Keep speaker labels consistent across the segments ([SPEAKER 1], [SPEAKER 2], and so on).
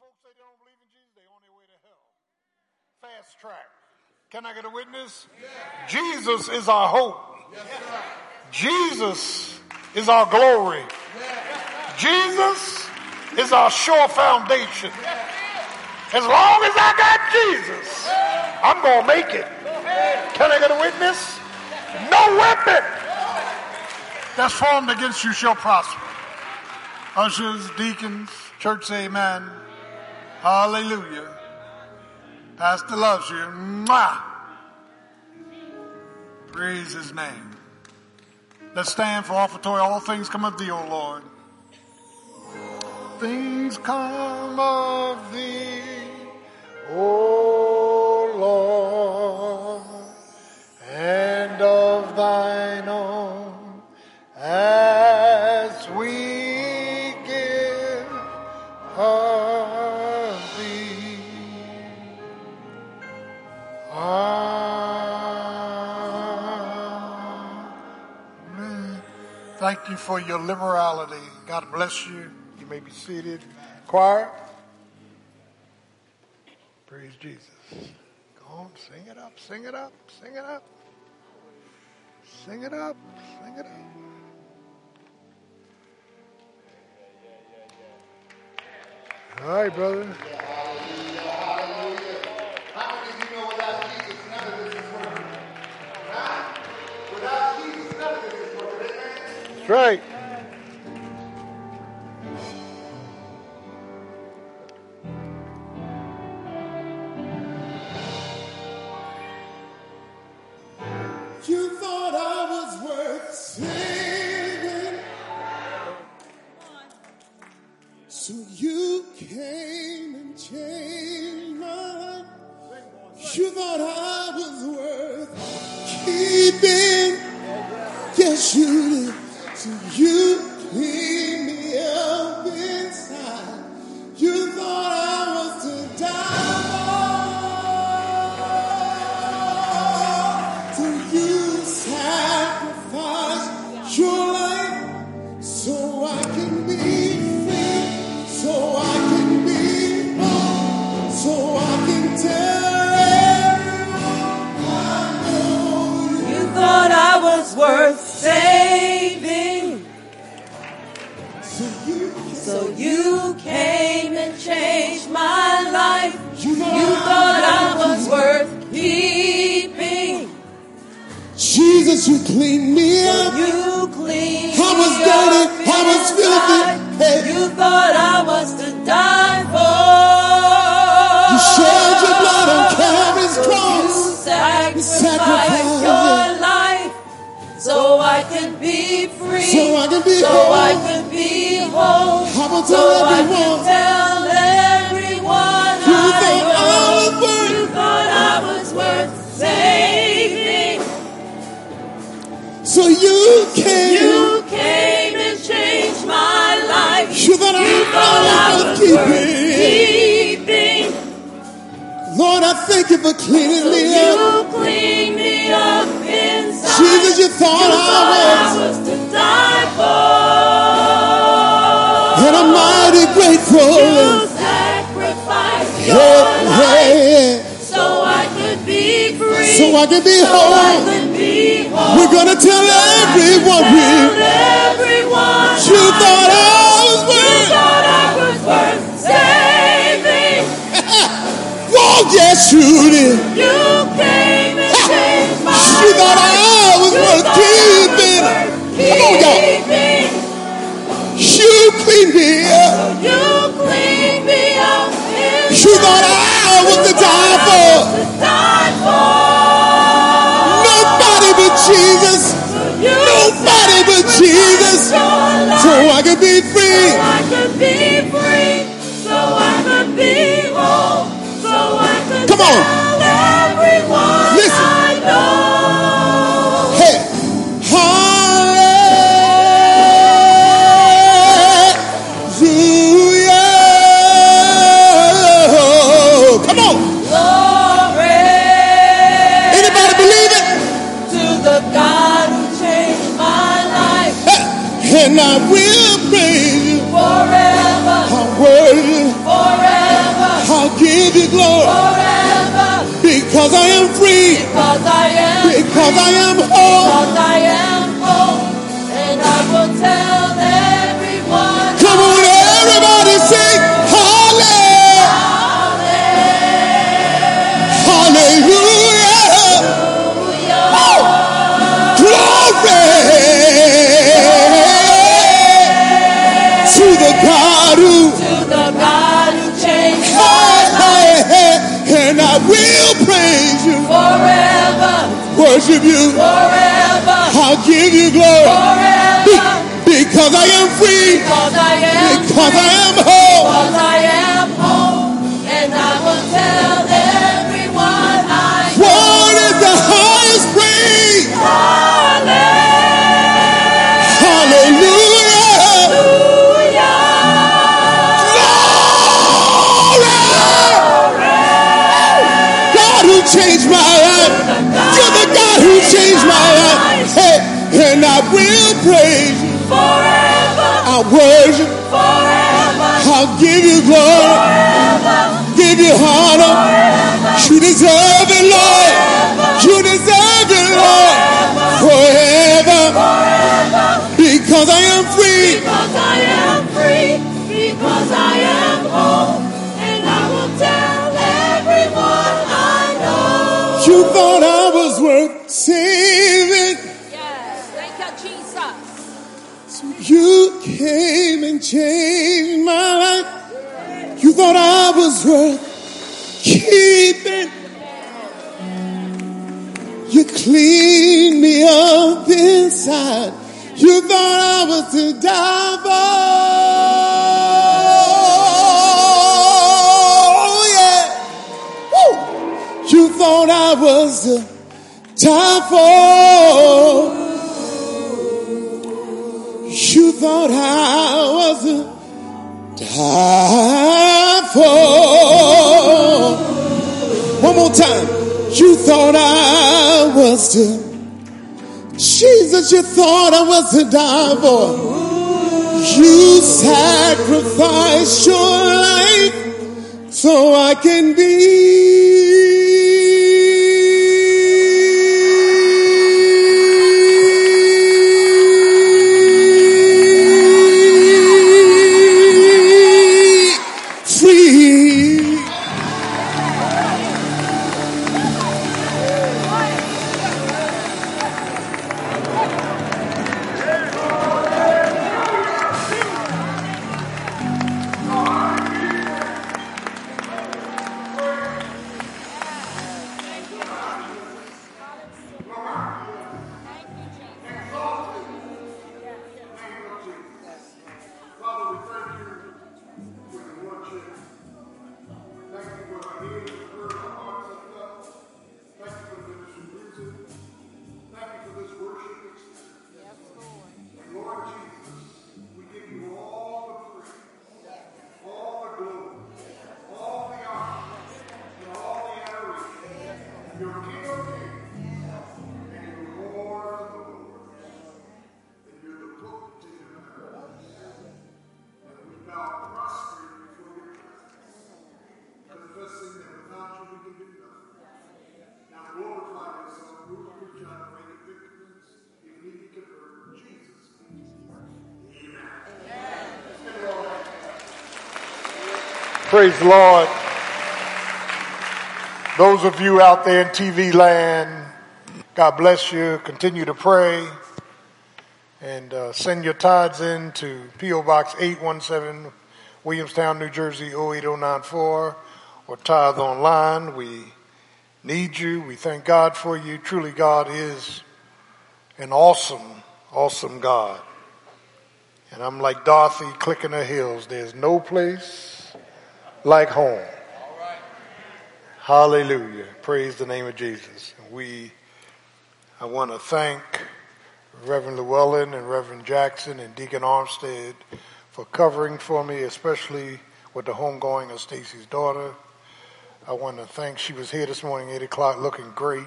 [SPEAKER 1] folks say they don't believe in Jesus, they on their way to hell. Fast track. Can I get a witness? Yes. Jesus is our hope. Yes, Jesus is our glory. Yes. Jesus is our sure foundation. As long as I got Jesus, I'm going to make it. Can I get a witness? No weapon that's formed against you shall prosper. Ushers, deacons, church say amen. Hallelujah. Pastor loves you. Mwah. Praise his name. Let's stand for offertory. All things come of thee, O Lord. Things come of thee, O Thank you for your liberality. God bless you. You may be seated. Choir. Praise Jesus. Go on, sing it up, sing it up, sing it up. Sing it up, sing it up. All right, brother. That's right.
[SPEAKER 2] Thank you for cleaning
[SPEAKER 3] So
[SPEAKER 2] me up.
[SPEAKER 3] you cleaned me up inside.
[SPEAKER 2] Jesus, you thought
[SPEAKER 3] You
[SPEAKER 2] I
[SPEAKER 3] I was to die for.
[SPEAKER 2] And I'm mighty grateful.
[SPEAKER 3] You sacrificed your
[SPEAKER 2] Yeah,
[SPEAKER 3] life
[SPEAKER 2] yeah,
[SPEAKER 3] so I could be free.
[SPEAKER 2] So I can be
[SPEAKER 3] So I
[SPEAKER 2] whole.
[SPEAKER 3] could be whole.
[SPEAKER 2] We're gonna tell everyone we. Yes, you did.
[SPEAKER 3] You came and ah, changed my
[SPEAKER 2] You thought I was
[SPEAKER 3] You
[SPEAKER 2] worth
[SPEAKER 3] thought I was
[SPEAKER 2] keeping. Come on, y'all. You cleaned me up.
[SPEAKER 3] You cleaned me up.
[SPEAKER 2] You thought I was to die for.
[SPEAKER 3] To die for.
[SPEAKER 2] Nobody but Jesus. Nobody but Jesus. So I can be
[SPEAKER 3] so. I could be free.
[SPEAKER 2] On. Because I am whole.
[SPEAKER 3] Because I am whole, and I will tell everyone.
[SPEAKER 2] Come on, everybody sing hallelujah. Hallelujah. Glory to the God who
[SPEAKER 3] To the God
[SPEAKER 2] and I will praise you,
[SPEAKER 3] forever,
[SPEAKER 2] worship you.
[SPEAKER 3] forever,
[SPEAKER 2] I'll give you glory
[SPEAKER 3] forever.
[SPEAKER 2] because I am free,
[SPEAKER 3] Because I am
[SPEAKER 2] because I am whole. You cleaned me up inside. You thought I was to die for. Oh, yeah. Woo. You thought I was to die for. You thought I was a die for. One more time. You thought I was to. Jesus, you thought I was to die for. You sacrificed your life so I can be
[SPEAKER 1] Praise the Lord. Those of you out there in TV land, God bless you. Continue to pray and uh, send your tithes in to P.O. Box 817, Williamstown, New Jersey 08094, or tithe online. We need you. We thank God for you. Truly, God is an awesome, awesome God. And I'm like Dorothy clicking her heels. There's no place like home. Hallelujah. Praise the name of Jesus. We, I want to thank Reverend Llewellyn and Reverend Jackson and Deacon Armstead for covering for me, especially with the homegoing of Stacy's daughter. I want to thank, she was here this morning, 8 o'clock, looking great.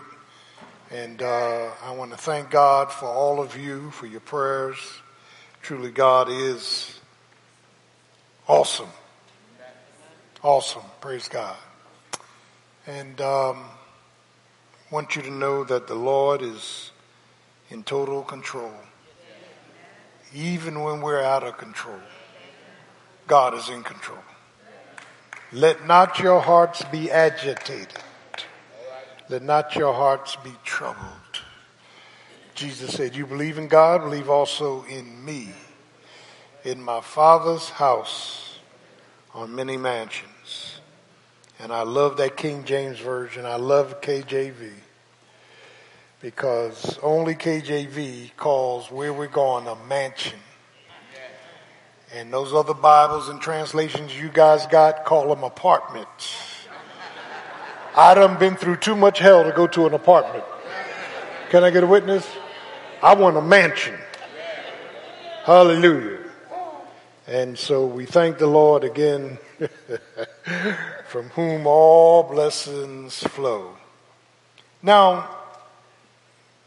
[SPEAKER 1] And uh, I want to thank God for all of you, for your prayers. Truly, God is awesome. Awesome. Praise God. And um, want you to know that the Lord is in total control. Even when we're out of control, God is in control. Let not your hearts be agitated. Let not your hearts be troubled. Jesus said, You believe in God, believe also in me. In my Father's house are many mansions. And I love that King James Version. I love KJV because only KJV calls where we're going a mansion. And those other Bibles and translations you guys got call them apartments. I done been through too much hell to go to an apartment. Can I get a witness? I want a mansion. Hallelujah. And so we thank the Lord again, from whom all blessings flow. Now,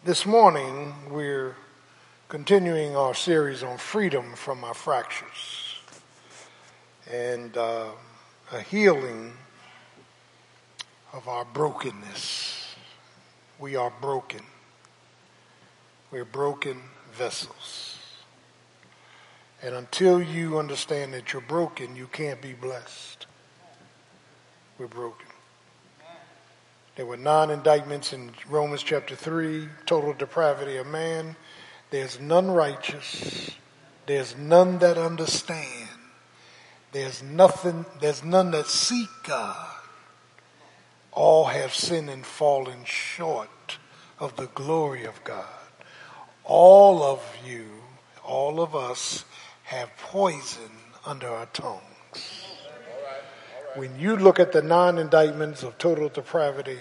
[SPEAKER 1] this morning we're continuing our series on freedom from our fractures and uh, a healing of our brokenness. We are broken. We're broken vessels. And until you understand that you're broken, you can't be blessed. We're broken. There were nine indictments in Romans chapter 3, total depravity of man. There's none righteous. There's none that understand. There's nothing, there's none that seek God. All have sinned and fallen short of the glory of God. All of you, all of us have poison under our tongues. When you look at the nine indictments of total depravity,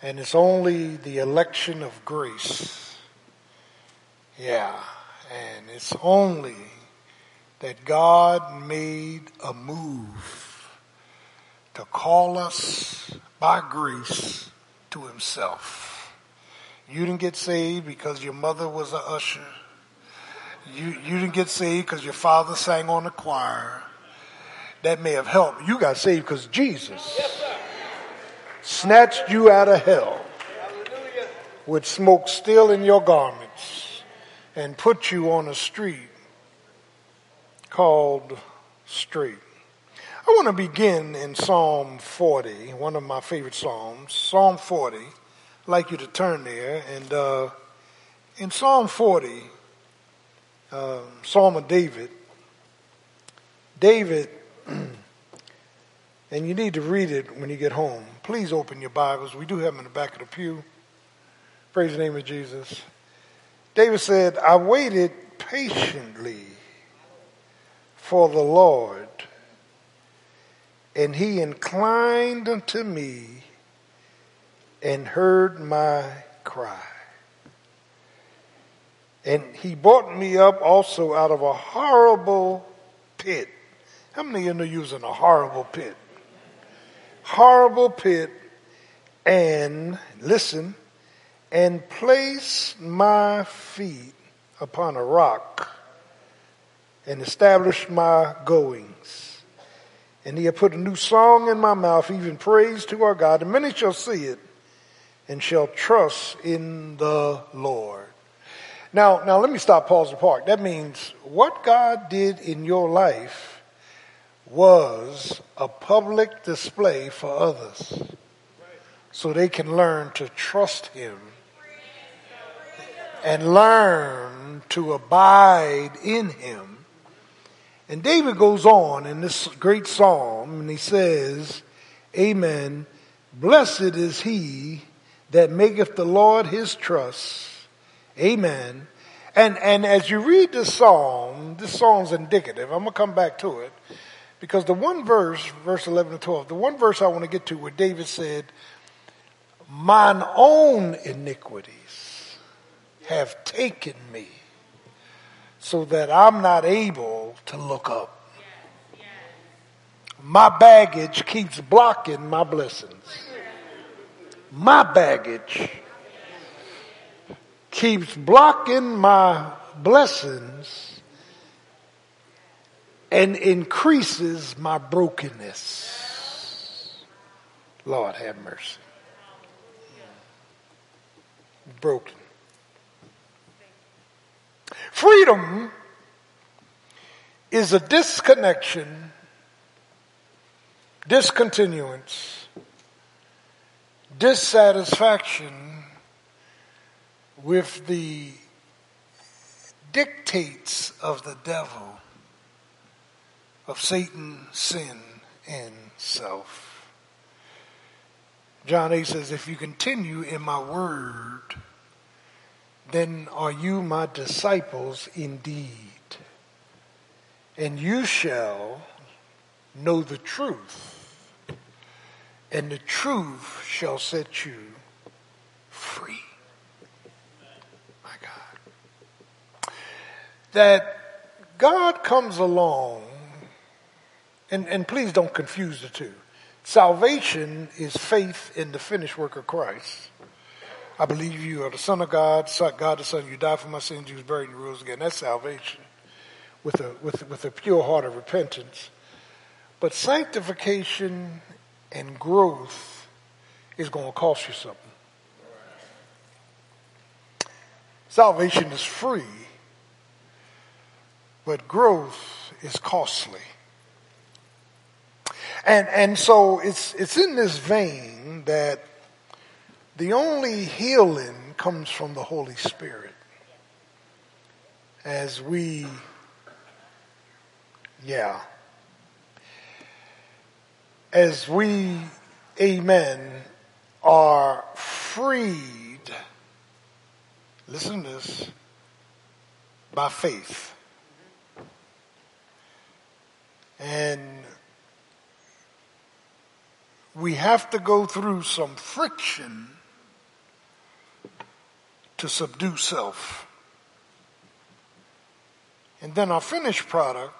[SPEAKER 1] and it's only the election of grace, yeah, and it's only that God made a move to call us by grace to himself. You didn't get saved because your mother was an usher. You, you didn't get saved because your father sang on the choir. That may have helped. You got saved because Jesus snatched you out of hell with smoke still in your garments and put you on a street called Straight. I want to begin in Psalm 40, one of my favorite Psalms. Psalm 40 I'd like you to turn there. And uh, in Psalm 40, uh, Psalm of David, David, and you need to read it when you get home. Please open your Bibles. We do have them in the back of the pew. Praise the name of Jesus. David said, I waited patiently for the Lord, and he inclined unto me and heard my cry. And he brought me up also out of a horrible pit. How many of you know using a horrible pit? Horrible pit, and listen, and placed my feet upon a rock and established my goings. And he had put a new song in my mouth, even praise to our God, and many shall see it and shall trust in the Lord. Now, now let me stop, pause the park. That means what God did in your life was a public display for others so they can learn to trust Him and learn to abide in Him. And David goes on in this great psalm and he says, Amen. Blessed is he that maketh the Lord his trust. Amen. And, and as you read this psalm, this psalm's indicative. I'm going to come back to it because the one verse, verse 11 and 12, the one verse I want to get to where David said, mine own iniquities have taken me so that I'm not able to look up. My baggage keeps blocking my blessings my baggage keeps blocking my blessings and increases my brokenness. Lord, have mercy. Broken. Freedom is a disconnection, discontinuance, dissatisfaction with the dictates of the devil, of Satan, sin, and self. John 8 says, If you continue in my word, then are you my disciples indeed and you shall know the truth, and the truth shall set you free. My God. That God comes along, and, and please don't confuse the two. Salvation is faith in the finished work of Christ. I believe you are the Son of God, God the Son. You died for my sins, you was buried and rose again. That's salvation with a, with, with a pure heart of repentance. But sanctification and growth is going to cost you something. Salvation is free, but growth is costly. And, and so it's, it's in this vein that the only healing comes from the Holy Spirit. As we yeah. As we, amen, are freed, listen to this, by faith. And we have to go through some friction to subdue self. And then our finished product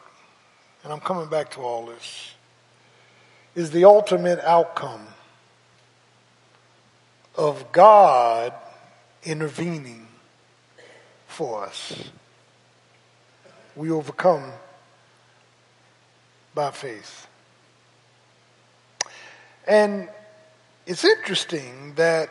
[SPEAKER 1] and I'm coming back to all this, is the ultimate outcome of God intervening for us. We overcome by faith. And it's interesting that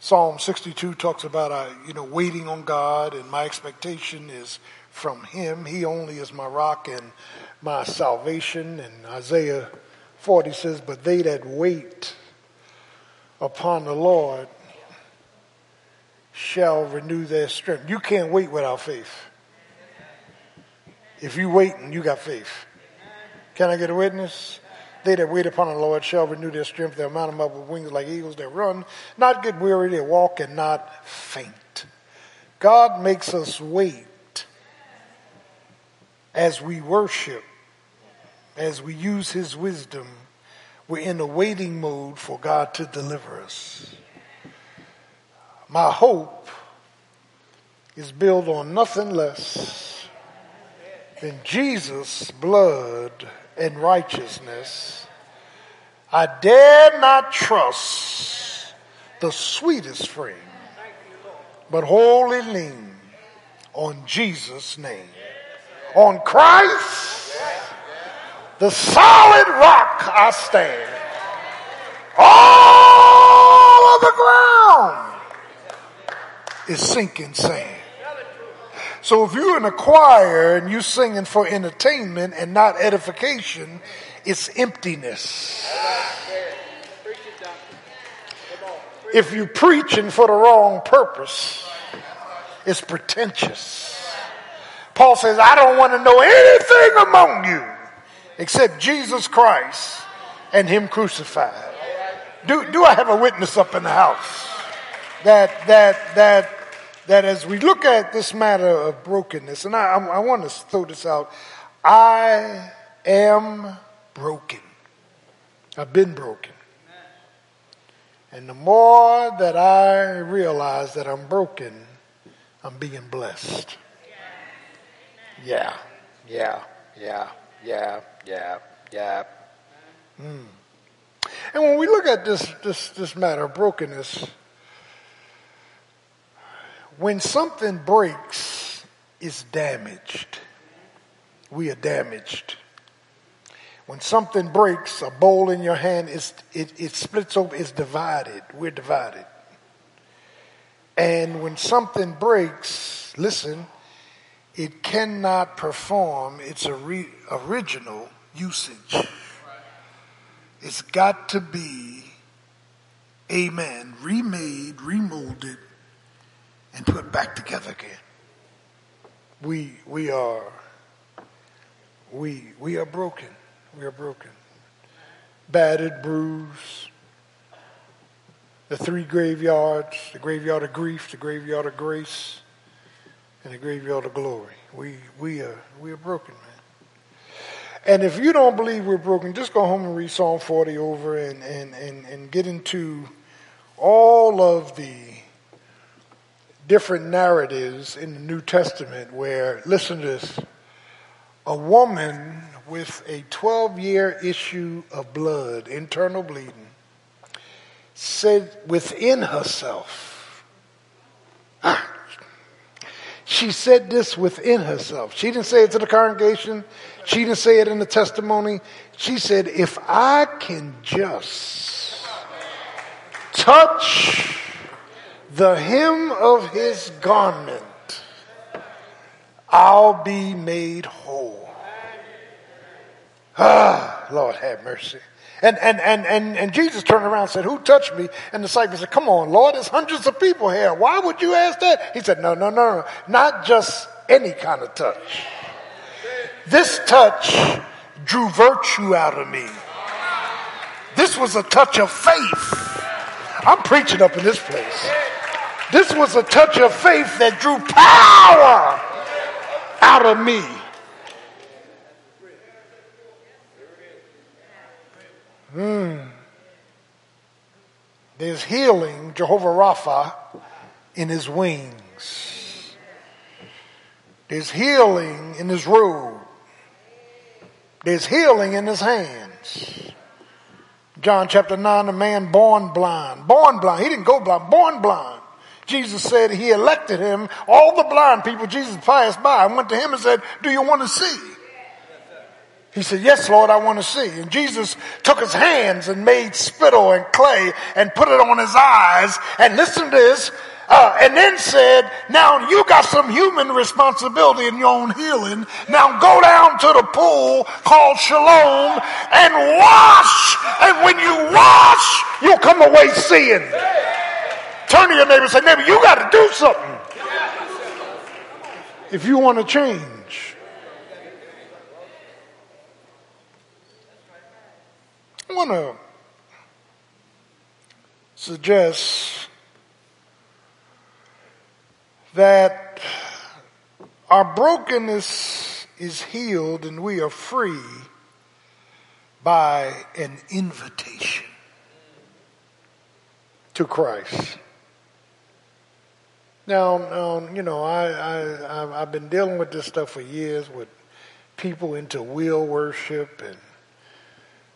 [SPEAKER 1] Psalm 62 talks about, uh, you know, waiting on God, and my expectation is from him. He only is my rock and my salvation. And Isaiah 40 says, But they that wait upon the Lord shall renew their strength. You can't wait without faith. If you wait and you got faith. Can I get a witness? They that wait upon the Lord shall renew their strength. They'll mount them up with wings like eagles. They run, not get weary. They walk and not faint. God makes us wait as we worship, as we use His wisdom, we're in a waiting mode for God to deliver us. My hope is built on nothing less than Jesus' blood and righteousness. I dare not trust the sweetest frame, but wholly lean on Jesus' name on Christ, the solid rock I stand. All of the ground is sinking sand. So if you're in a choir and you're singing for entertainment and not edification, it's emptiness. If you're preaching for the wrong purpose, it's pretentious. Paul says, I don't want to know anything among you except Jesus Christ and Him crucified. Do, do I have a witness up in the house? That, that, that, that as we look at this matter of brokenness, and I, I, I want to throw this out, I am broken. I've been broken. And the more that I realize that I'm broken, I'm being blessed. Yeah, yeah, yeah, yeah, yeah, yeah. Mm. And when we look at this, this, this matter of brokenness, when something breaks, it's damaged. we are damaged. When something breaks, a bowl in your hand, is, it, it splits open, it's divided. We're divided. And when something breaks, listen, it cannot perform its ori- original usage. It's got to be, amen, remade, remolded, and put back together again. We, we are, we, we are broken. We are broken. Battered, bruised. The three graveyards, the graveyard of grief, the graveyard of grace, and the graveyard of glory. We, we, are, we are broken, man. And if you don't believe we're broken, just go home and read Psalm 40 over and, and, and, and get into all of the different narratives in the New Testament where, listen to this, a woman with a 12 year issue of blood, internal bleeding, said within herself, ah, she said this within herself. She didn't say it to the congregation. She didn't say it in the testimony. She said, if I can just touch the hem of his garment, I'll be made whole. Ah, Lord have mercy. And, and, and, and, and Jesus turned around and said, Who touched me? And the disciples said, Come on, Lord, there's hundreds of people here. Why would you ask that? He said, No, no, no, no. Not just any kind of touch. This touch drew virtue out of me. This was a touch of faith. I'm preaching up in this place. This was a touch of faith that drew power out of me. Mm. There's healing, Jehovah Rapha, in his wings. There's healing in his robe. There's healing in his hands. John chapter 9, a man born blind. Born blind. He didn't go blind, born blind. Jesus said he elected him. All the blind people Jesus passed by and went to him and said, Do you want to see? He said, Yes, Lord, I want to see. And Jesus took his hands and made spittle and clay and put it on his eyes. And listen to this. Uh, and then said, Now you got some human responsibility in your own healing. Now go down to the pool called Siloam and wash. And when you wash, you'll come away seeing. Turn to your neighbor and say, Neighbor, you got to do something if you want to change. I want to suggest that our brokenness is healed and we are free by an invitation to Christ. Now, now you know, I, I, I've been dealing with this stuff for years with people into will worship and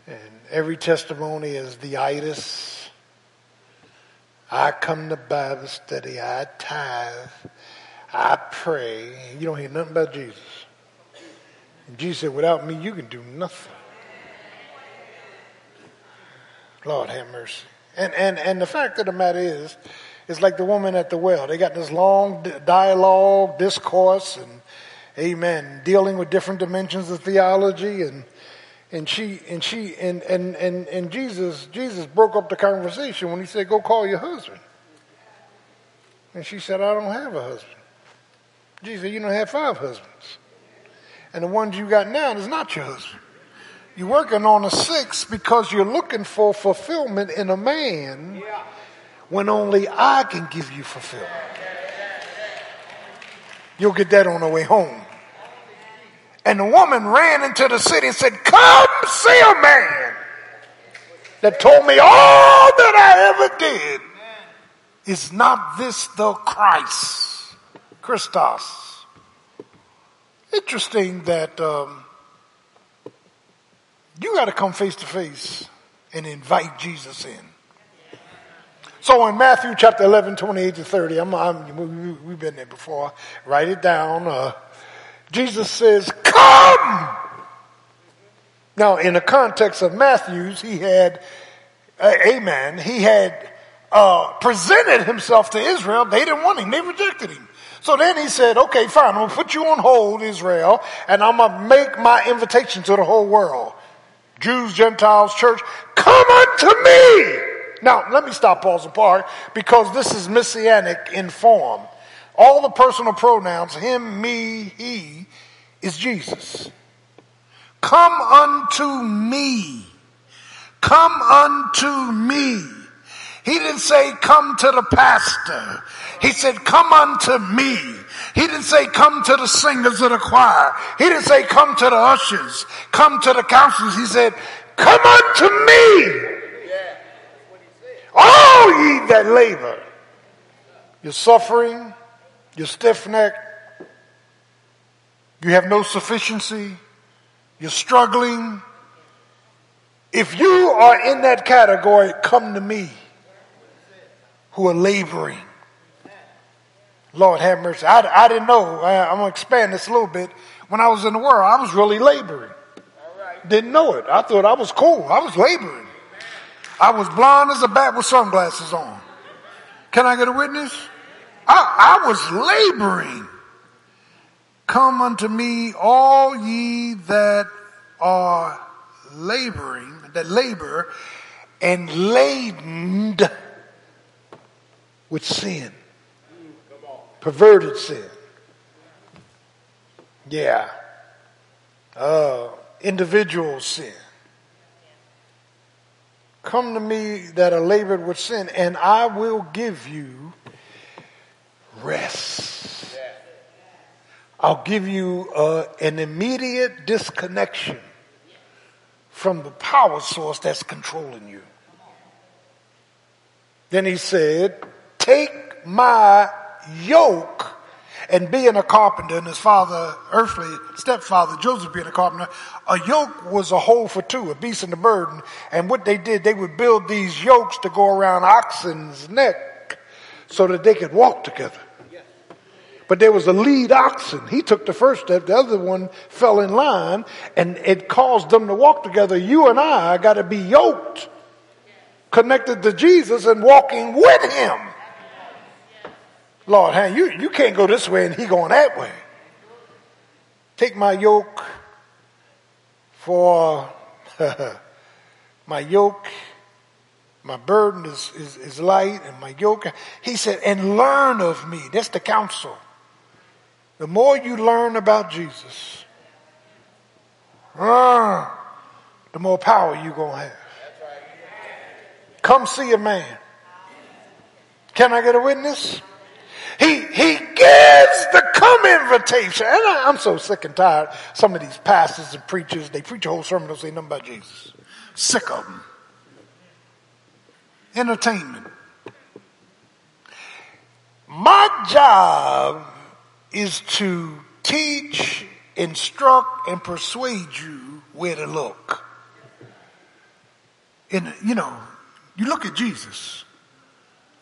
[SPEAKER 1] and every testimony is the itis. I come to Bible study, I tithe, I pray. You don't hear nothing about Jesus. And Jesus said, without me, you can do nothing. Lord have mercy. And, and, and the fact of the matter is, it's like the woman at the well. They got this long dialogue, discourse, and amen, dealing with different dimensions of theology and and she and she and and and, and Jesus Jesus broke up the conversation when he said, Go call your husband. And she said, I don't have a husband. Jesus said, You don't have five husbands. And the ones you got now is not your husband. You're working on a six because you're looking for fulfillment in a man when only I can give you fulfillment. You'll get that on the way home. And the woman ran into the city and said, Come see a man that told me all that I ever did. Is not this the Christ? Christos. Interesting that um, you got to come face to face and invite Jesus in. So in Matthew chapter 11, 28 to 30, I'm, I'm, we, have been there before. Write it down. Uh, Jesus says, Come come. Now, in the context of Matthew's, he had, uh, amen, he had uh, presented himself to Israel. They didn't want him. They rejected him. So then he said, okay, fine, I'm going to put you on hold, Israel, and I'm going to make my invitation to the whole world. Jews, Gentiles, church, come unto me. Now, let me stop, pause, apart because this is messianic in form. All the personal pronouns, him, me, he, is Jesus. Come unto me. Come unto me. He didn't say come to the pastor. He said come unto me. He didn't say come to the singers of the choir. He didn't say come to the ushers. Come to the counselors. He said come unto me. All ye that labor. You're suffering. You're stiff necked. You have no sufficiency. You're struggling. If you are in that category, come to me who are laboring. Lord have mercy. I, I didn't know. I, am going to expand this a little bit. When I was in the world, I was really laboring. Didn't know it. I thought I was cool. I was laboring. I was blind as a bat with sunglasses on. Can I get a witness? I, I was laboring. Come unto me, all ye that are laboring, that labor, and laden with sin. Perverted sin. Yeah. Uh, individual sin. Come to me that are labored with sin, and I will give you rest. I'll give you uh, an immediate disconnection from the power source that's controlling you. Then he said, Take my yoke. And being a carpenter, and his father, earthly stepfather, Joseph being a carpenter, a yoke was a hole for two, a beast and a burden. And what they did, they would build these yokes to go around oxen's neck so that they could walk together. But there was a lead oxen. He took the first step. The other one fell in line and it caused them to walk together. You and I got to be yoked, connected to Jesus and walking with him. Lord, hey, you, you can't go this way and he going that way. Take my yoke for my yoke, my burden is, is, is light and my yoke. He said, and learn of me. That's the counsel. The more you learn about Jesus, uh, the more power you're going to have. Come see a man. Can I get a witness? He, he gives the come invitation. And I, am so sick and tired. Some of these pastors and preachers, they preach a whole sermon, don't say nothing about Jesus. Sick of them. Entertainment. My job is to teach, instruct, and persuade you where to look. And, you know, you look at Jesus.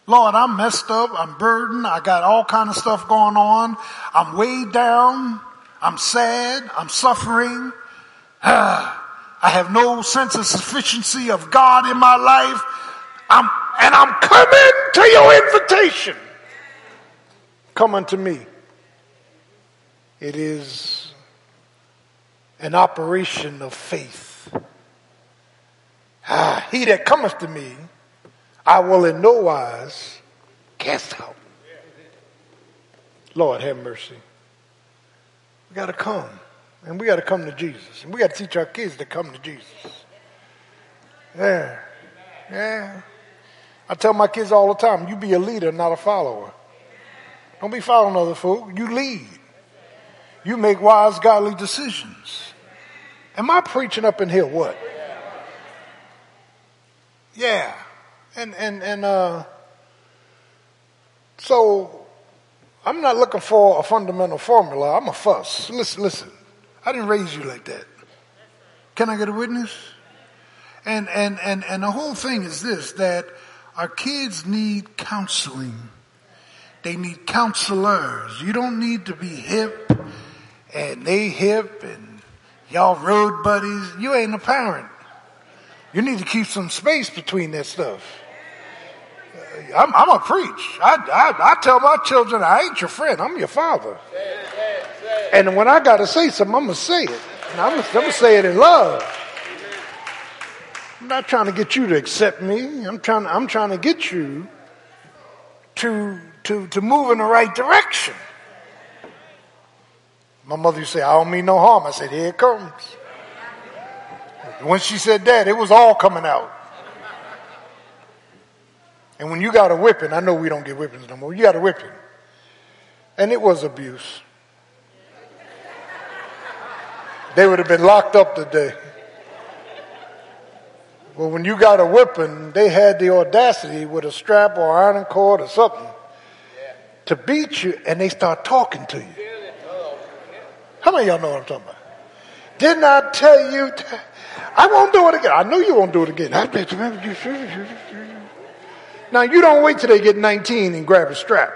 [SPEAKER 1] Lord, I'm messed up. I'm burdened. I got all kind of stuff going on. I'm weighed down. I'm sad. I'm suffering. I have no sense of sufficiency of God in my life. I'm, and I'm coming to your invitation. Come unto me. It is an operation of faith. Ah, he that cometh to me, I will in no wise cast out. Lord, have mercy. We got to come. And we got to come to Jesus. And we got to teach our kids to come to Jesus. Yeah. Yeah. I tell my kids all the time, you be a leader, not a follower. Don't be following other folk. You lead. You make wise, godly decisions. Am I preaching up in here? What? Yeah. And, and, and, uh, so I'm not looking for a fundamental formula. I'm a fuss. Listen, listen. I didn't raise you like that. Can I get a witness? And, and, and, and the whole thing is this, that our kids need counseling. They need counselors. You don't need to be hip and they hip and Y'all road buddies. You ain't a parent. You need to keep some space between that stuff. Uh, I'm, I'm a preach. I, I, I tell my children, I ain't your friend. I'm your father. And when I got to say something, I'm going to say it. And I'm going to say it in love. I'm not trying to get you to accept me. I'm trying, I'm trying to get you to, to, to move in the right direction. My mother used to say, I don't mean no harm. I said, here it comes. When she said that, it was all coming out. And when you got a whipping, I know we don't get whippings no more. You got a whipping. And it was abuse. They would have been locked up today. But when you got a whipping, they had the audacity with a strap or iron cord or something to beat you, and they start talking to you. How many of y'all know what I'm talking about? Didn't I tell you? T- I won't do it again. I know you won't do it again. I bet you. Now you don't wait till they get 19 and grab a strap.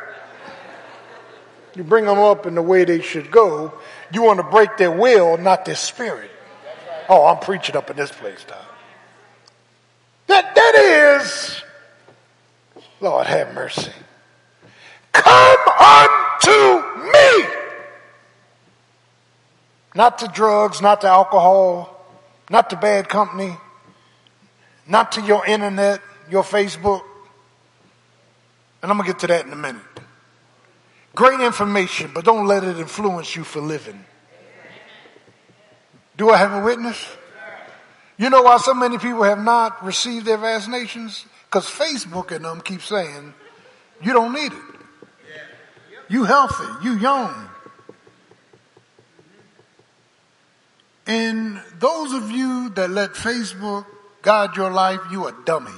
[SPEAKER 1] You bring them up in the way they should go. You want to break their will, not their spirit. Oh, I'm preaching up in this place, Tom. That that is, Lord have mercy. Come unto me. Not to drugs, not to alcohol, not to bad company, not to your internet, your Facebook. And I'm going to get to that in a minute. Great information, but don't let it influence you for living. Do I have a witness? You know why so many people have not received their vaccinations? Because Facebook and them keep saying, you don't need it. You healthy, you young. And those of you that let Facebook guide your life, you a dummy.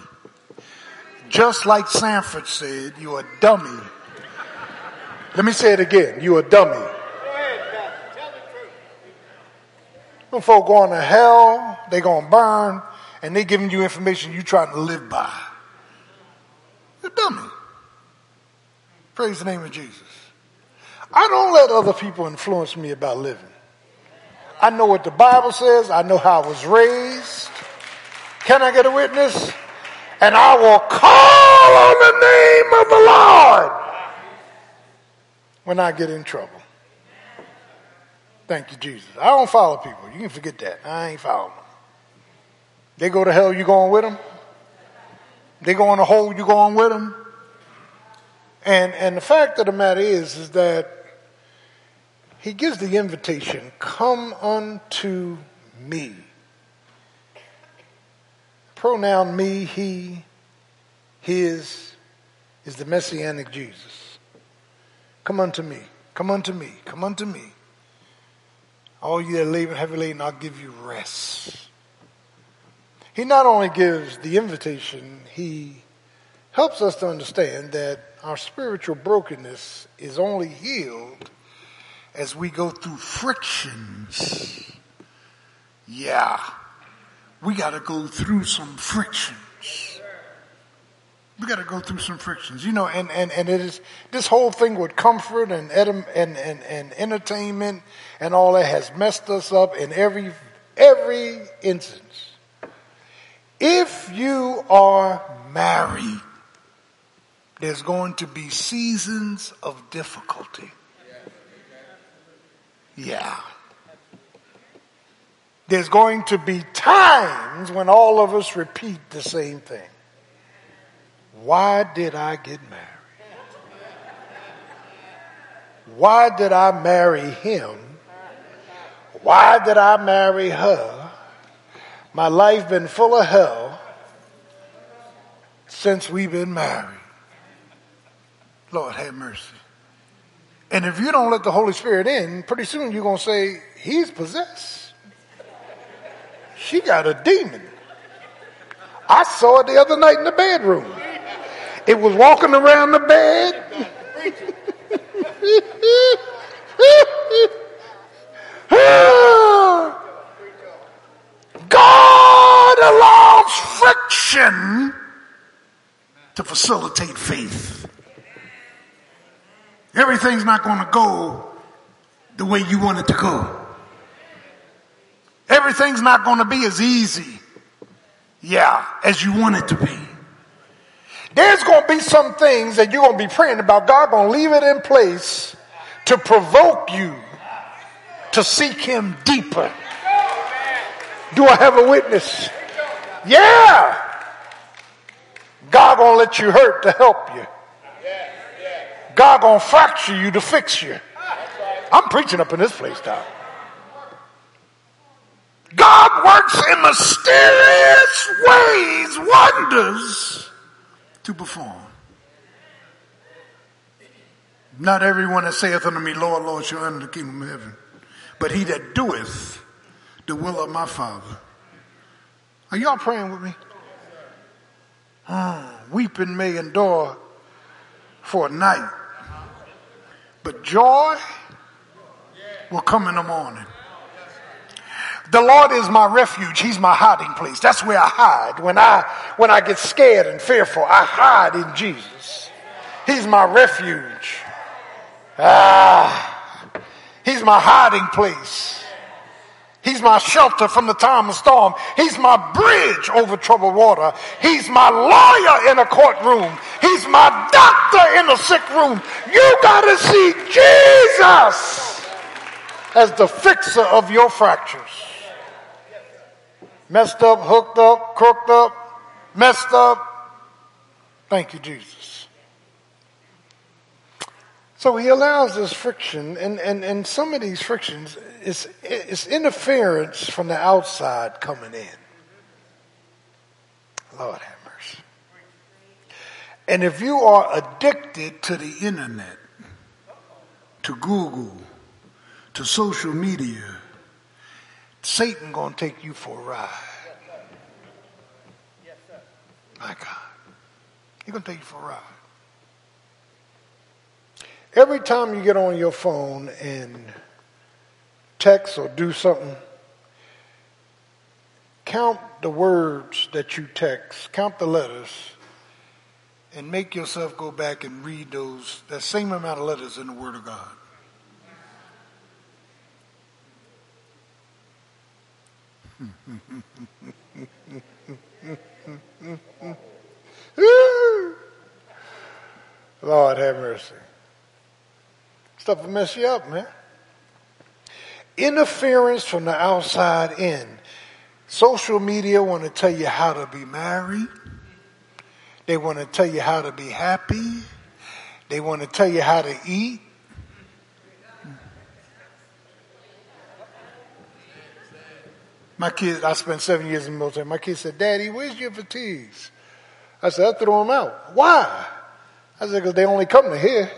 [SPEAKER 1] Just like Sanford said, you a dummy. Let me say it again. You a dummy. Go ahead, tell the truth. When folk going to hell, they gonna burn, and they giving you information you trying to live by. You're dummy. Praise the name of Jesus. I don't let other people influence me about living. I know what the Bible says. I know how I was raised. Can I get a witness? And I will call on the name of the Lord when I get in trouble. Thank you, Jesus. I don't follow people. You can forget that. I ain't following them. They go to hell, you going with them? They go in a hole, you going with them? And, and the fact of the matter is, is that he gives the invitation, come unto me. Pronoun me, he, his, is the messianic Jesus. Come unto me, come unto me, come unto me. All you that labor heavy laden, I'll give you rest. He not only gives the invitation, he helps us to understand that our spiritual brokenness is only healed as we go through frictions. Yeah, we got to go through some frictions. We got to go through some frictions, you know, and, and, and it is this whole thing with comfort and, and, and, and entertainment and all that has messed us up in every, every instance. If you are married, there's going to be seasons of difficulty. Yeah. There's going to be times when all of us repeat the same thing. Why did I get married? Why did I marry him? Why did I marry her? My life been full of hell since we've been married. Lord have mercy. And if you don't let the Holy Spirit in, pretty soon you're going to say, He's possessed. She got a demon. I saw it the other night in the bedroom. It was walking around the bed. God allows friction to facilitate faith. Everything's not going to go the way you want it to go. Everything's not going to be as easy, yeah, as you want it to be. There's going to be some things that you're going to be praying about. God going to leave it in place to provoke you to seek Him deeper. Do I have a witness? Yeah. God to let you hurt to help you. God to fracture you to fix you. I'm preaching up in this place, Doc. God works in mysterious ways, wonders to perform. Not everyone that saith unto me, Lord, Lord, shall enter the kingdom of heaven, but he that doeth the will of my Father. Are y'all praying with me? Oh, weeping may endure for a night, but joy will come in the morning. The Lord is my refuge. He's my hiding place. That's where I hide. When I, when I get scared and fearful, I hide in Jesus. He's my refuge. Ah, he's my hiding place. He's my shelter from the time of storm. He's my bridge over troubled water. He's my lawyer in a courtroom. He's my doctor in a sick room. You gotta see Jesus as the fixer of your fractures messed up, hooked up, crooked up, messed up. Thank you, Jesus. So he allows this friction, and, and, and some of these frictions is, is interference from the outside coming in. Lord have mercy. And if you are addicted to the internet, to Google, to social media, Satan gonna take you for a ride. My God. He's gonna take you for a ride. Every time you get on your phone and text or do something, count the words that you text, count the letters, and make yourself go back and read those that same amount of letters in the Word of God. Lord have mercy. Stuff will mess you up, man. Interference from the outside in. Social media want to tell you how to be married. They want to tell you how to be happy. They want to tell you how to eat. My kids, I spent seven years in the military. My kids said, Daddy, where's your fatigues? I said, I threw them out. Why? I said, because they only come to here.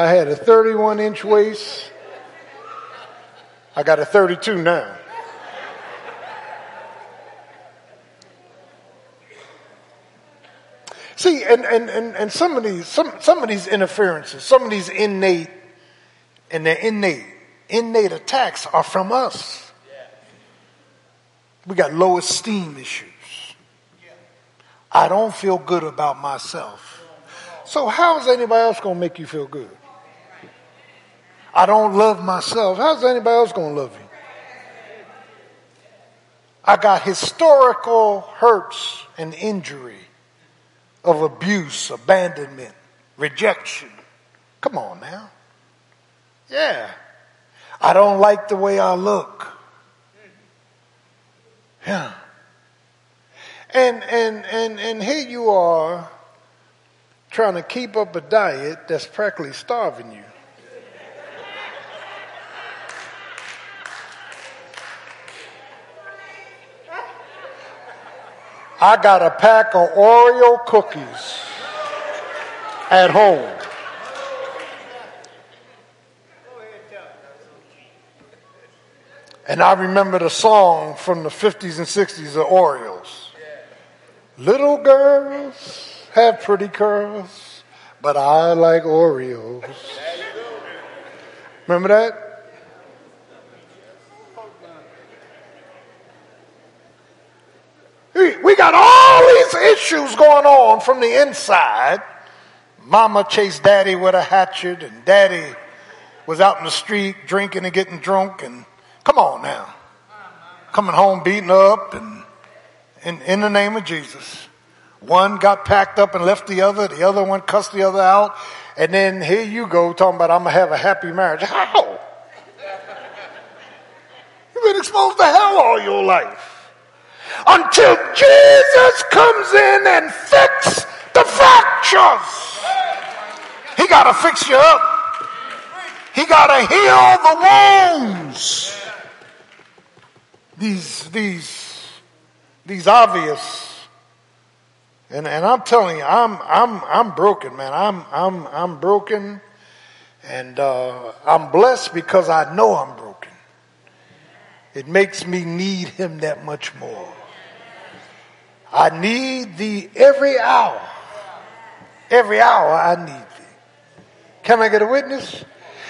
[SPEAKER 1] I had a 31 inch waist. I got a 32 now. See, and, and, and, and some of these, some, some of these interferences, some of these innate, and their innate, innate attacks are from us. We got low esteem issues. I don't feel good about myself. So how is anybody else going to make you feel good? I don't love myself. How's anybody else going to love you? I got historical hurts and injury of abuse, abandonment, rejection. Come on now. Yeah. I don't like the way I look. Yeah. And and and and here you are trying to keep up a diet that's practically starving you. I got a pack of Oreo cookies at home. And I remember the song from the 50s and 60s of Oreos. Little girls have pretty curls, but I like Oreos. Remember that? We got all these issues going on from the inside. mama chased daddy with a hatchet and daddy was out in the street drinking and getting drunk and come on now. Coming home beaten up and in, in the name of Jesus. One got packed up and left the other. The other one cussed the other out. And then here you go talking about I'm to have a happy marriage. How? You've been exposed to hell all your life. Until Jesus comes in and fix the fractures. He got to fix you up. He got to heal the wounds. These, these, these obvious and, and I'm telling you, I'm, I'm, I'm broken, man. I'm, I'm, I'm broken and, uh, I'm blessed because I know I'm broken. It makes me need him that much more. I need thee every hour. Every hour I need thee. Can I get a witness?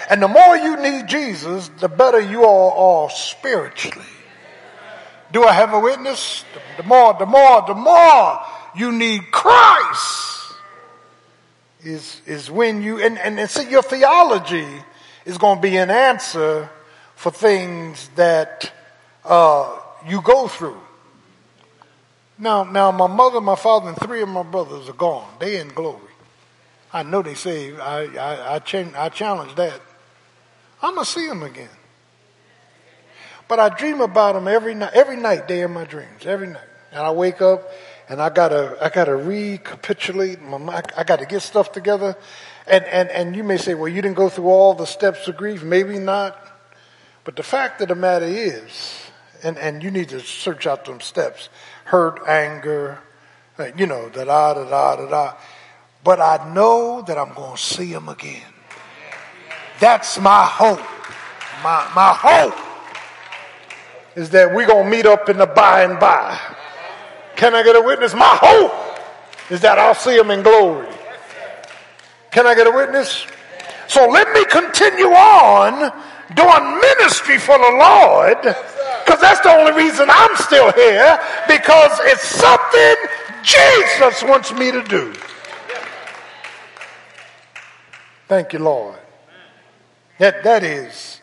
[SPEAKER 1] And the more you need Jesus, the better you all are spiritually. Do I have a witness? The more, the more, the more you need Christ is, is when you, and, and, and see your theology is going to be an answer for things that uh, you go through. Now, now, my mother, my father, and three of my brothers are gone. They in glory. I know they saved. I, I, I, ch- I challenge that. I'm gonna see them again. But I dream about them every night. Every night, they in my dreams. Every night, and I wake up and I gotta, I gotta recapitulate my. I gotta get stuff together. And, and, and you may say, well, you didn't go through all the steps of grief. Maybe not. But the fact of the matter is, and, and you need to search out them steps. Hurt, anger, uh, you know, da da da da da da. But I know that I'm going to see him again. That's my hope. My, my hope is that we're going to meet up in the by and by. Can I get a witness? My hope is that I'll see him in glory. Can I get a witness? So let me continue on doing ministry for the Lord because that's the only reason I'm still here because it's something Jesus wants me to do. Thank you, Lord. That, that is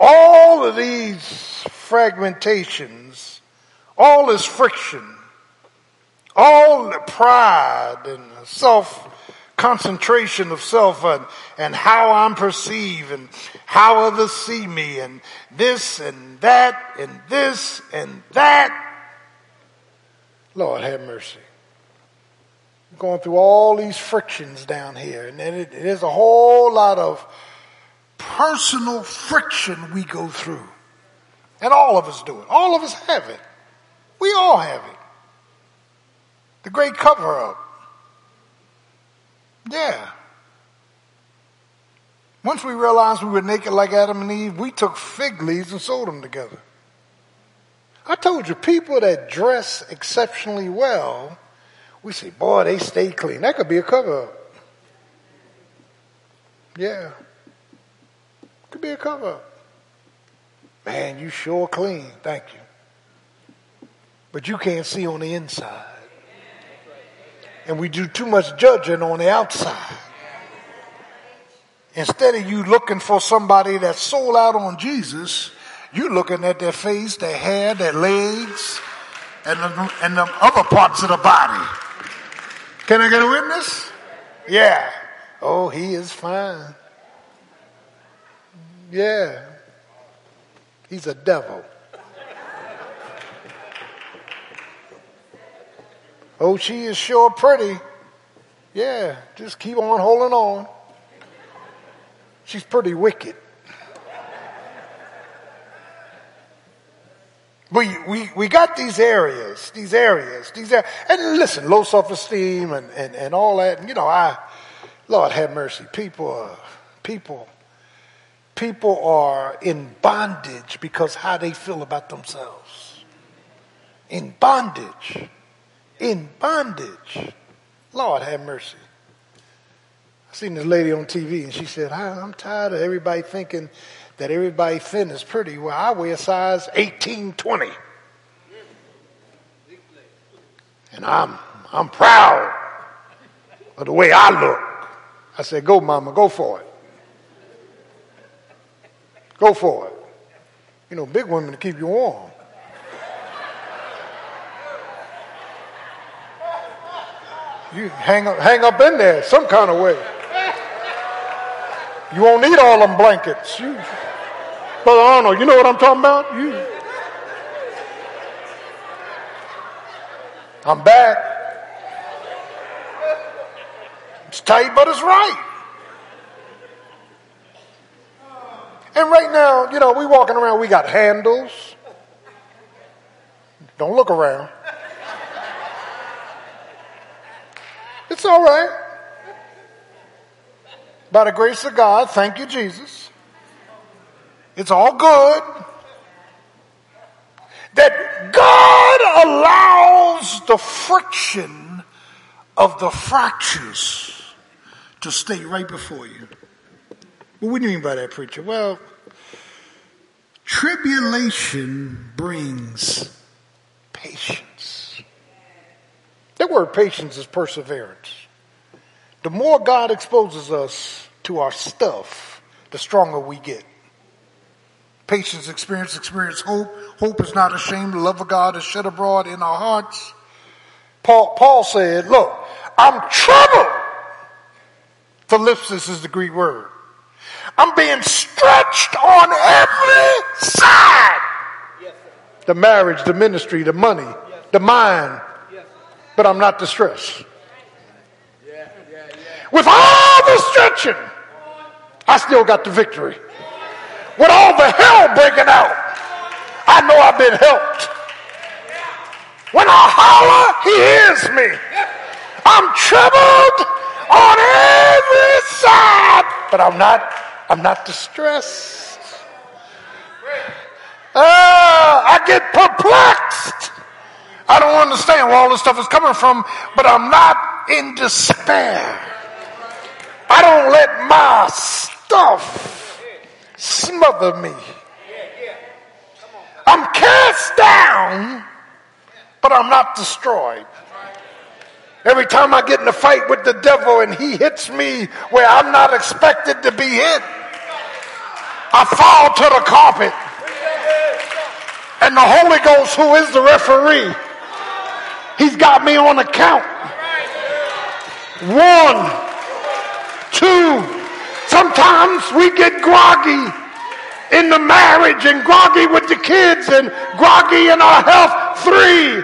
[SPEAKER 1] all of these fragmentations, all this friction, all the pride and self concentration of self and, and how I'm perceived and how others see me and this and that and this and that. Lord have mercy. Going through all these frictions down here, and then it, there's a whole lot of personal friction we go through. And all of us do it. All of us have it. We all have it. The great cover up. Yeah. Once we realized we were naked like Adam and Eve, we took fig leaves and sewed them together. I told you, people that dress exceptionally well, we say, boy, they stay clean. That could be a cover up. Yeah. Could be a cover up. Man, you sure clean. Thank you. But you can't see on the inside and we do too much judging on the outside. Instead of you looking for somebody that's sold out on Jesus, you're looking at their face, their hair, their legs, and the, and the other parts of the body. Can I get a witness? Yeah. Oh, he is fine. Yeah. He's a devil. Oh, she is sure pretty. Yeah, just keep on holding on. She's pretty wicked. We, we, we got these areas, these areas, these areas. And listen, low self-esteem and, and, and all that. And, you know, I, Lord have mercy. People are, people, people are in bondage because how they feel about themselves. In bondage in bondage. Lord have mercy. I seen this lady on TV and she said, I'm tired of everybody thinking that everybody thin is pretty. Well, I wear size 18, 20. And I'm, I'm proud of the way I look. I said, Go, mama, go for it. Go for it. You know, big women to keep you warm. You hang up, hang up in there some kind of way. You won't need all them blankets. You, Brother Arnold, you know what I'm talking about? You. I'm back. It's tight, but it's right. And right now, you know, we walking around, we got handles. Don't look around. It's all right. By the grace of God, thank you, Jesus. It's all good. That God allows the friction of the fractures to stay right before you. What do you mean by that, preacher? Well, tribulation brings patience. That word patience is perseverance. The more God exposes us to our stuff, the stronger we get. Patience, experience, experience hope. Hope is not ashamed. The love of God is shed abroad in our hearts. Paul, Paul said, look, I'm troubled. Thlipsis is the Greek word. I'm being stretched on every side. the marriage, the ministry, the money, the mind. But I'm not distressed. With all the stretching, I still got the victory. With all the hell breaking out, I know I've been helped. When I holler, he hears me. I'm troubled on every side, but I'm not I'm not distressed. Uh, I get perplexed. I don't understand where all this stuff is coming from, but I'm not in despair. I don't let my stuff smother me. I'm cast down, but I'm not destroyed. Every time I get in a fight with the devil and he hits me where I'm not expected to be hit, I fall to the carpet. And the Holy Ghost, who is the referee, he's got me on a count. One, two. Sometimes we get groggy in the marriage and groggy with the kids and groggy in our health. Three,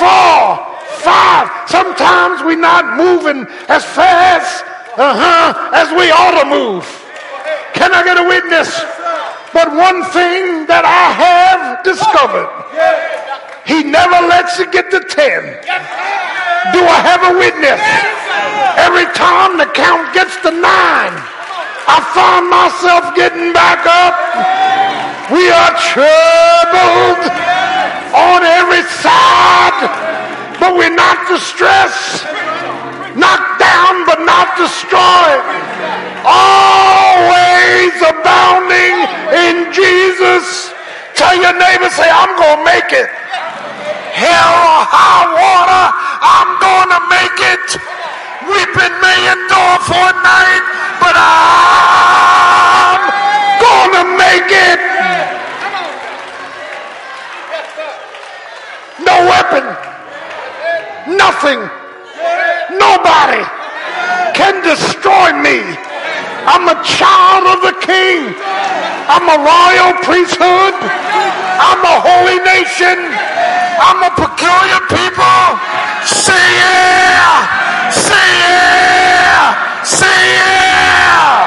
[SPEAKER 1] four, five. Sometimes we're not moving as fast uh-huh, as we ought to move. Can I get a witness? But one thing that I have discovered, he never lets you get to 10. Do I have a witness? Every time the count gets to nine, I find myself getting back up. We are troubled on every side but we're not distressed. Knocked down, but not destroyed. Always abounding in Jesus. Tell your neighbor, say, I'm going to make it. Hell or high water, I'm going to make it. Weeping may endure for a night, but I'm going to make it. No weapon Nothing, nobody can destroy me. I'm a child of the King. I'm a royal priesthood. I'm a holy nation. I'm a peculiar people. Say yeah. Say yeah. Say yeah.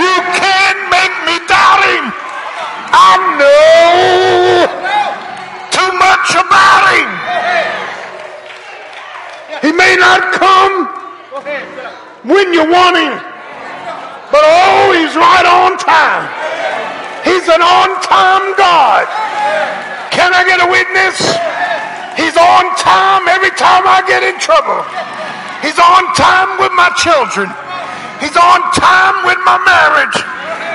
[SPEAKER 1] You can't make me doubt him. I know too much about him. He may not come when you want him, but oh, he's right on time. He's an on time God. Can I get a witness? He's on time every time I get in trouble. He's on time with my children. He's on time with my marriage.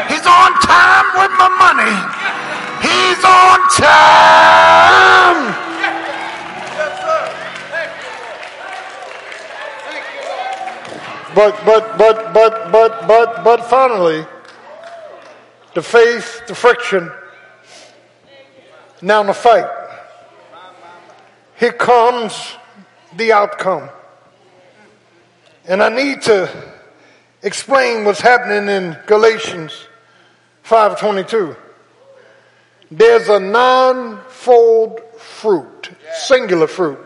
[SPEAKER 1] He's on time with my money. He's on time. But, but, but, but, but, but, but finally, the faith, the friction, now the fight. Here comes the outcome. And I need to explain what's happening in Galatians 5:22. There's a nine-fold fruit, singular fruit.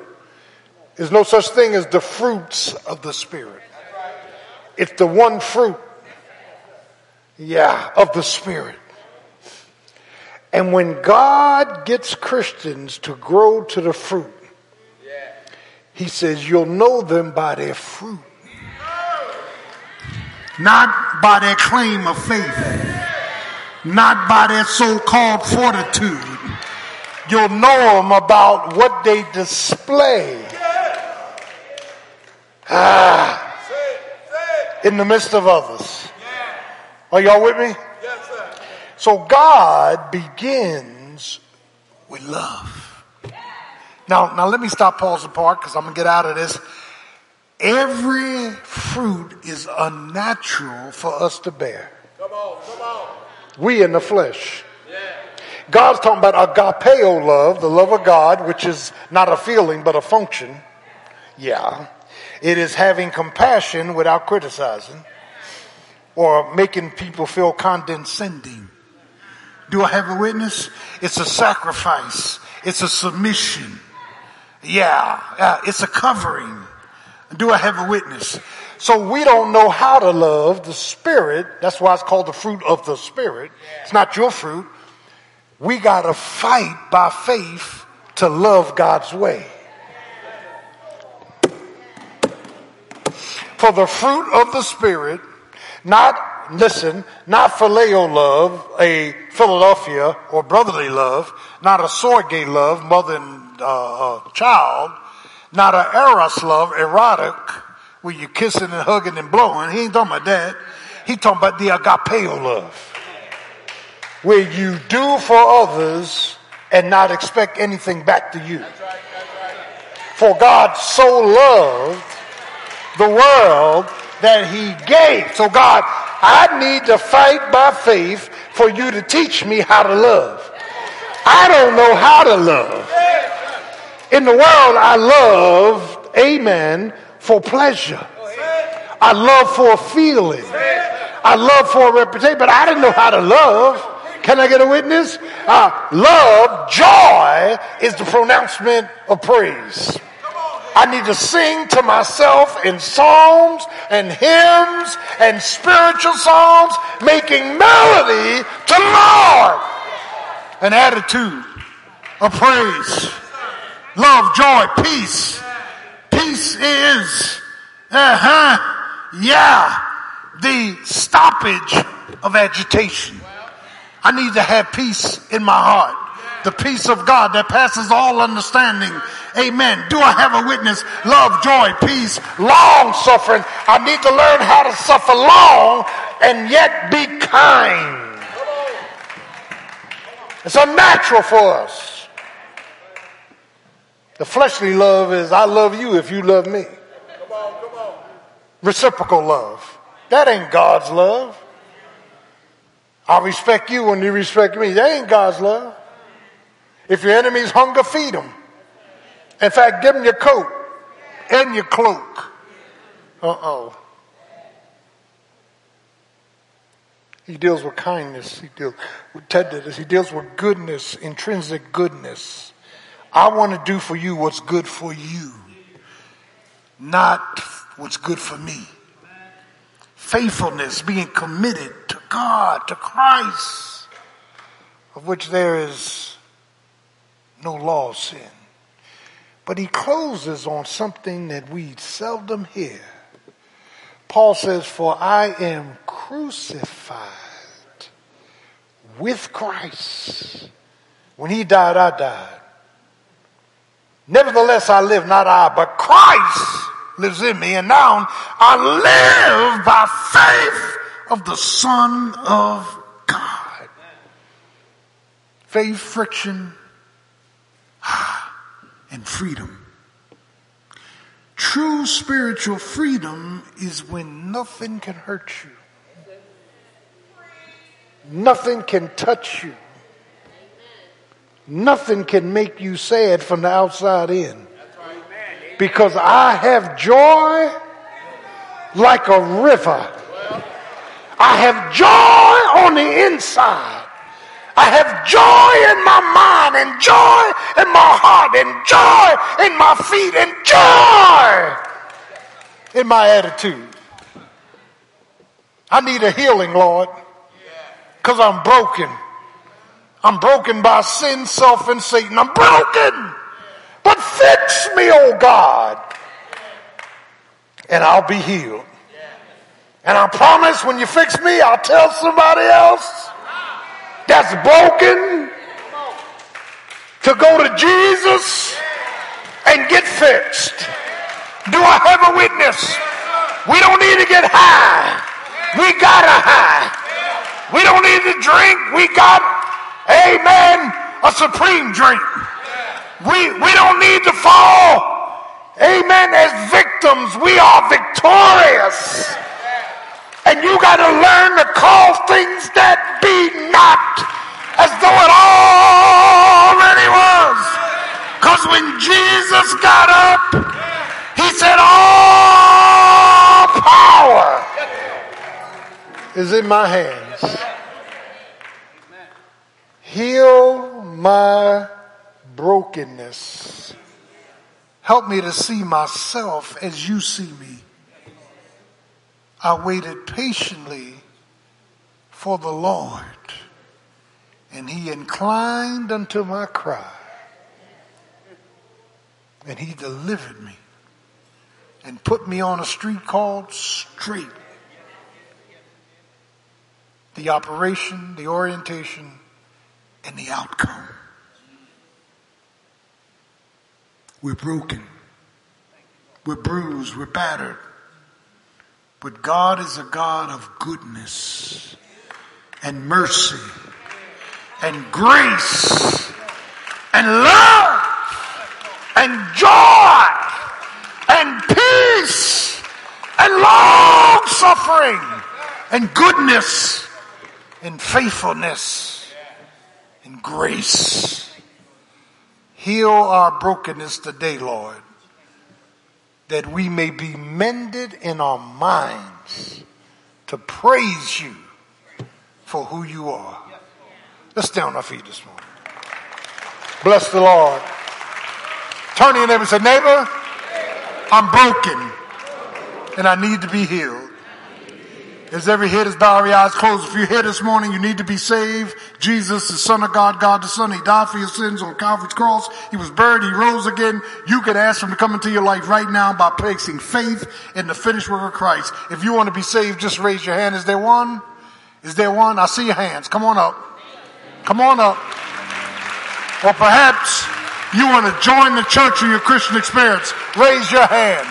[SPEAKER 1] There's no such thing as the fruits of the spirit. It's the one fruit. Yeah, of the spirit. And when God gets Christians to grow to the fruit, he says, You'll know them by their fruit, not by their claim of faith, not by their so called fortitude. You'll know them about what they display. Ah, in the midst of others. Are y'all with me? So God begins with love. Now, now let me stop, pause the part, because I'm gonna get out of this. Every fruit is unnatural for us to bear.
[SPEAKER 2] Come on, come on.
[SPEAKER 1] We in the flesh. God's talking about agapeo love, the love of God, which is not a feeling but a function. Yeah. It is having compassion without criticizing or making people feel condescending. Do I have a witness? It's a sacrifice. It's a submission. Yeah, yeah, it's a covering. Do I have a witness? So we don't know how to love the Spirit. That's why it's called the fruit of the Spirit. It's not your fruit. We got to fight by faith to love God's way. For the fruit of the Spirit, not, listen, not phileo love, a Philadelphia or brotherly love, not a storge love, mother and uh, uh, child, not a eros love, erotic, where you're kissing and hugging and blowing. He ain't talking about that. He talking about the agapeo love, where you do for others and not expect anything back to you. For God so loved the world that he gave. So God, I need to fight by faith for you to teach me how to love. I don't know how to love. In the world, I love, amen, for pleasure. I love for a feeling. I love for a reputation, but I didn't know how to love. Can I get a witness? Uh, love, joy is the pronouncement of praise. I need to sing to myself in psalms and hymns and spiritual songs, making melody to Lord. An attitude of praise, love, joy, peace. Peace is, uh huh, yeah, the stoppage of agitation. I need to have peace in my heart. The peace of God that passes all understanding. Amen. Do I have a witness? Love, joy, peace, long suffering. I need to learn how to suffer long and yet be kind. It's unnatural for us. The fleshly love is I love you if you love me. Reciprocal love. That ain't God's love. I respect you when you respect me. That ain't God's love. If your enemies hunger, feed them. In fact, give them your coat and your cloak. Uh oh. He deals with kindness. He deals with tenderness. He deals with goodness, intrinsic goodness. I want to do for you what's good for you, not what's good for me. Faithfulness, being committed to God, to Christ, of which there is no law of sin. But he closes on something that we seldom hear. Paul says, For I am crucified with Christ. When he died, I died. Nevertheless, I live, not I, but Christ lives in me. And now I live by faith of the Son of God. faith, friction, and freedom. True spiritual freedom is when nothing can hurt you. Nothing can touch you. Nothing can make you sad from the outside in. Because I have joy like a river. I have joy on the inside. I have joy in my mind and joy in my heart and joy in my feet and joy in my attitude. I need a healing, Lord, because I'm broken. I'm broken by sin, self, and Satan. I'm broken. But fix me, oh God, and I'll be healed. And I promise when you fix me, I'll tell somebody else that's broken to go to Jesus and get fixed. Do I have a witness? We don't need to get high. We got a high. We don't need to drink. We got, amen, a supreme drink. We, we don't need to fall, amen, as victims. We are victorious. And you got to learn to call things that be not as though it already was. Because when Jesus got up, he said, All power is in my hands. Heal my brokenness. Help me to see myself as you see me. I waited patiently for the Lord, and he inclined unto my cry, and he delivered me and put me on a street called Straight. The operation, the orientation, and the outcome. We're broken. We're bruised. We're battered. But God is a God of goodness and mercy and grace and love and joy and peace and long suffering and goodness and faithfulness and grace. Heal our brokenness today, Lord that we may be mended in our minds to praise you for who you are. Let's on our feet this morning. Bless the Lord. Turn to your neighbor and say, neighbor, I'm broken and I need to be healed. As every head is bowed, every eyes closed. If you're here this morning, you need to be saved. Jesus, the Son of God, God the Son, He died for your sins on Calvary's cross. He was buried, He rose again. You can ask Him to come into your life right now by placing faith in the finished work of Christ. If you want to be saved, just raise your hand. Is there one? Is there one? I see your hands. Come on up. Come on up. Or perhaps you want to join the church or your Christian experience. Raise your hand.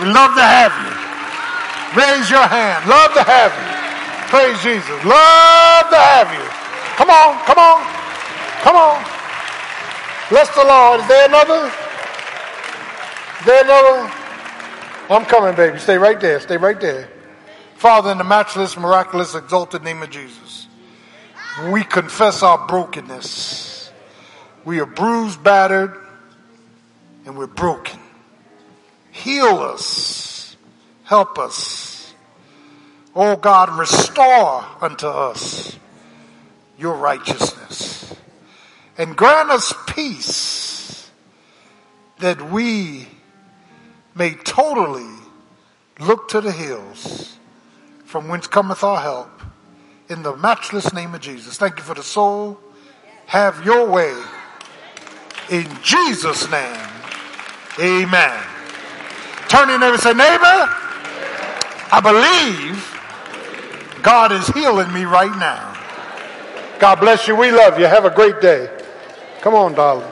[SPEAKER 1] We'd love to have you. Raise your hand. Love to have you. Praise Jesus. Love to have you. Come on, come on, come on. Bless the Lord. Is there another? Is there another? I'm coming, baby. Stay right there. Stay right there. Father, in the matchless, miraculous, exalted name of Jesus, we confess our brokenness. We are bruised, battered, and we're broken. Heal us Help us. Oh God, restore unto us your righteousness and grant us peace that we may totally look to the hills from whence cometh our help in the matchless name of Jesus. Thank you for the soul. Have your way in Jesus' name. Amen. Turn neighbor and say, neighbor, I believe God is healing me right now. God bless you. We love you. Have a great day. Come on, darling.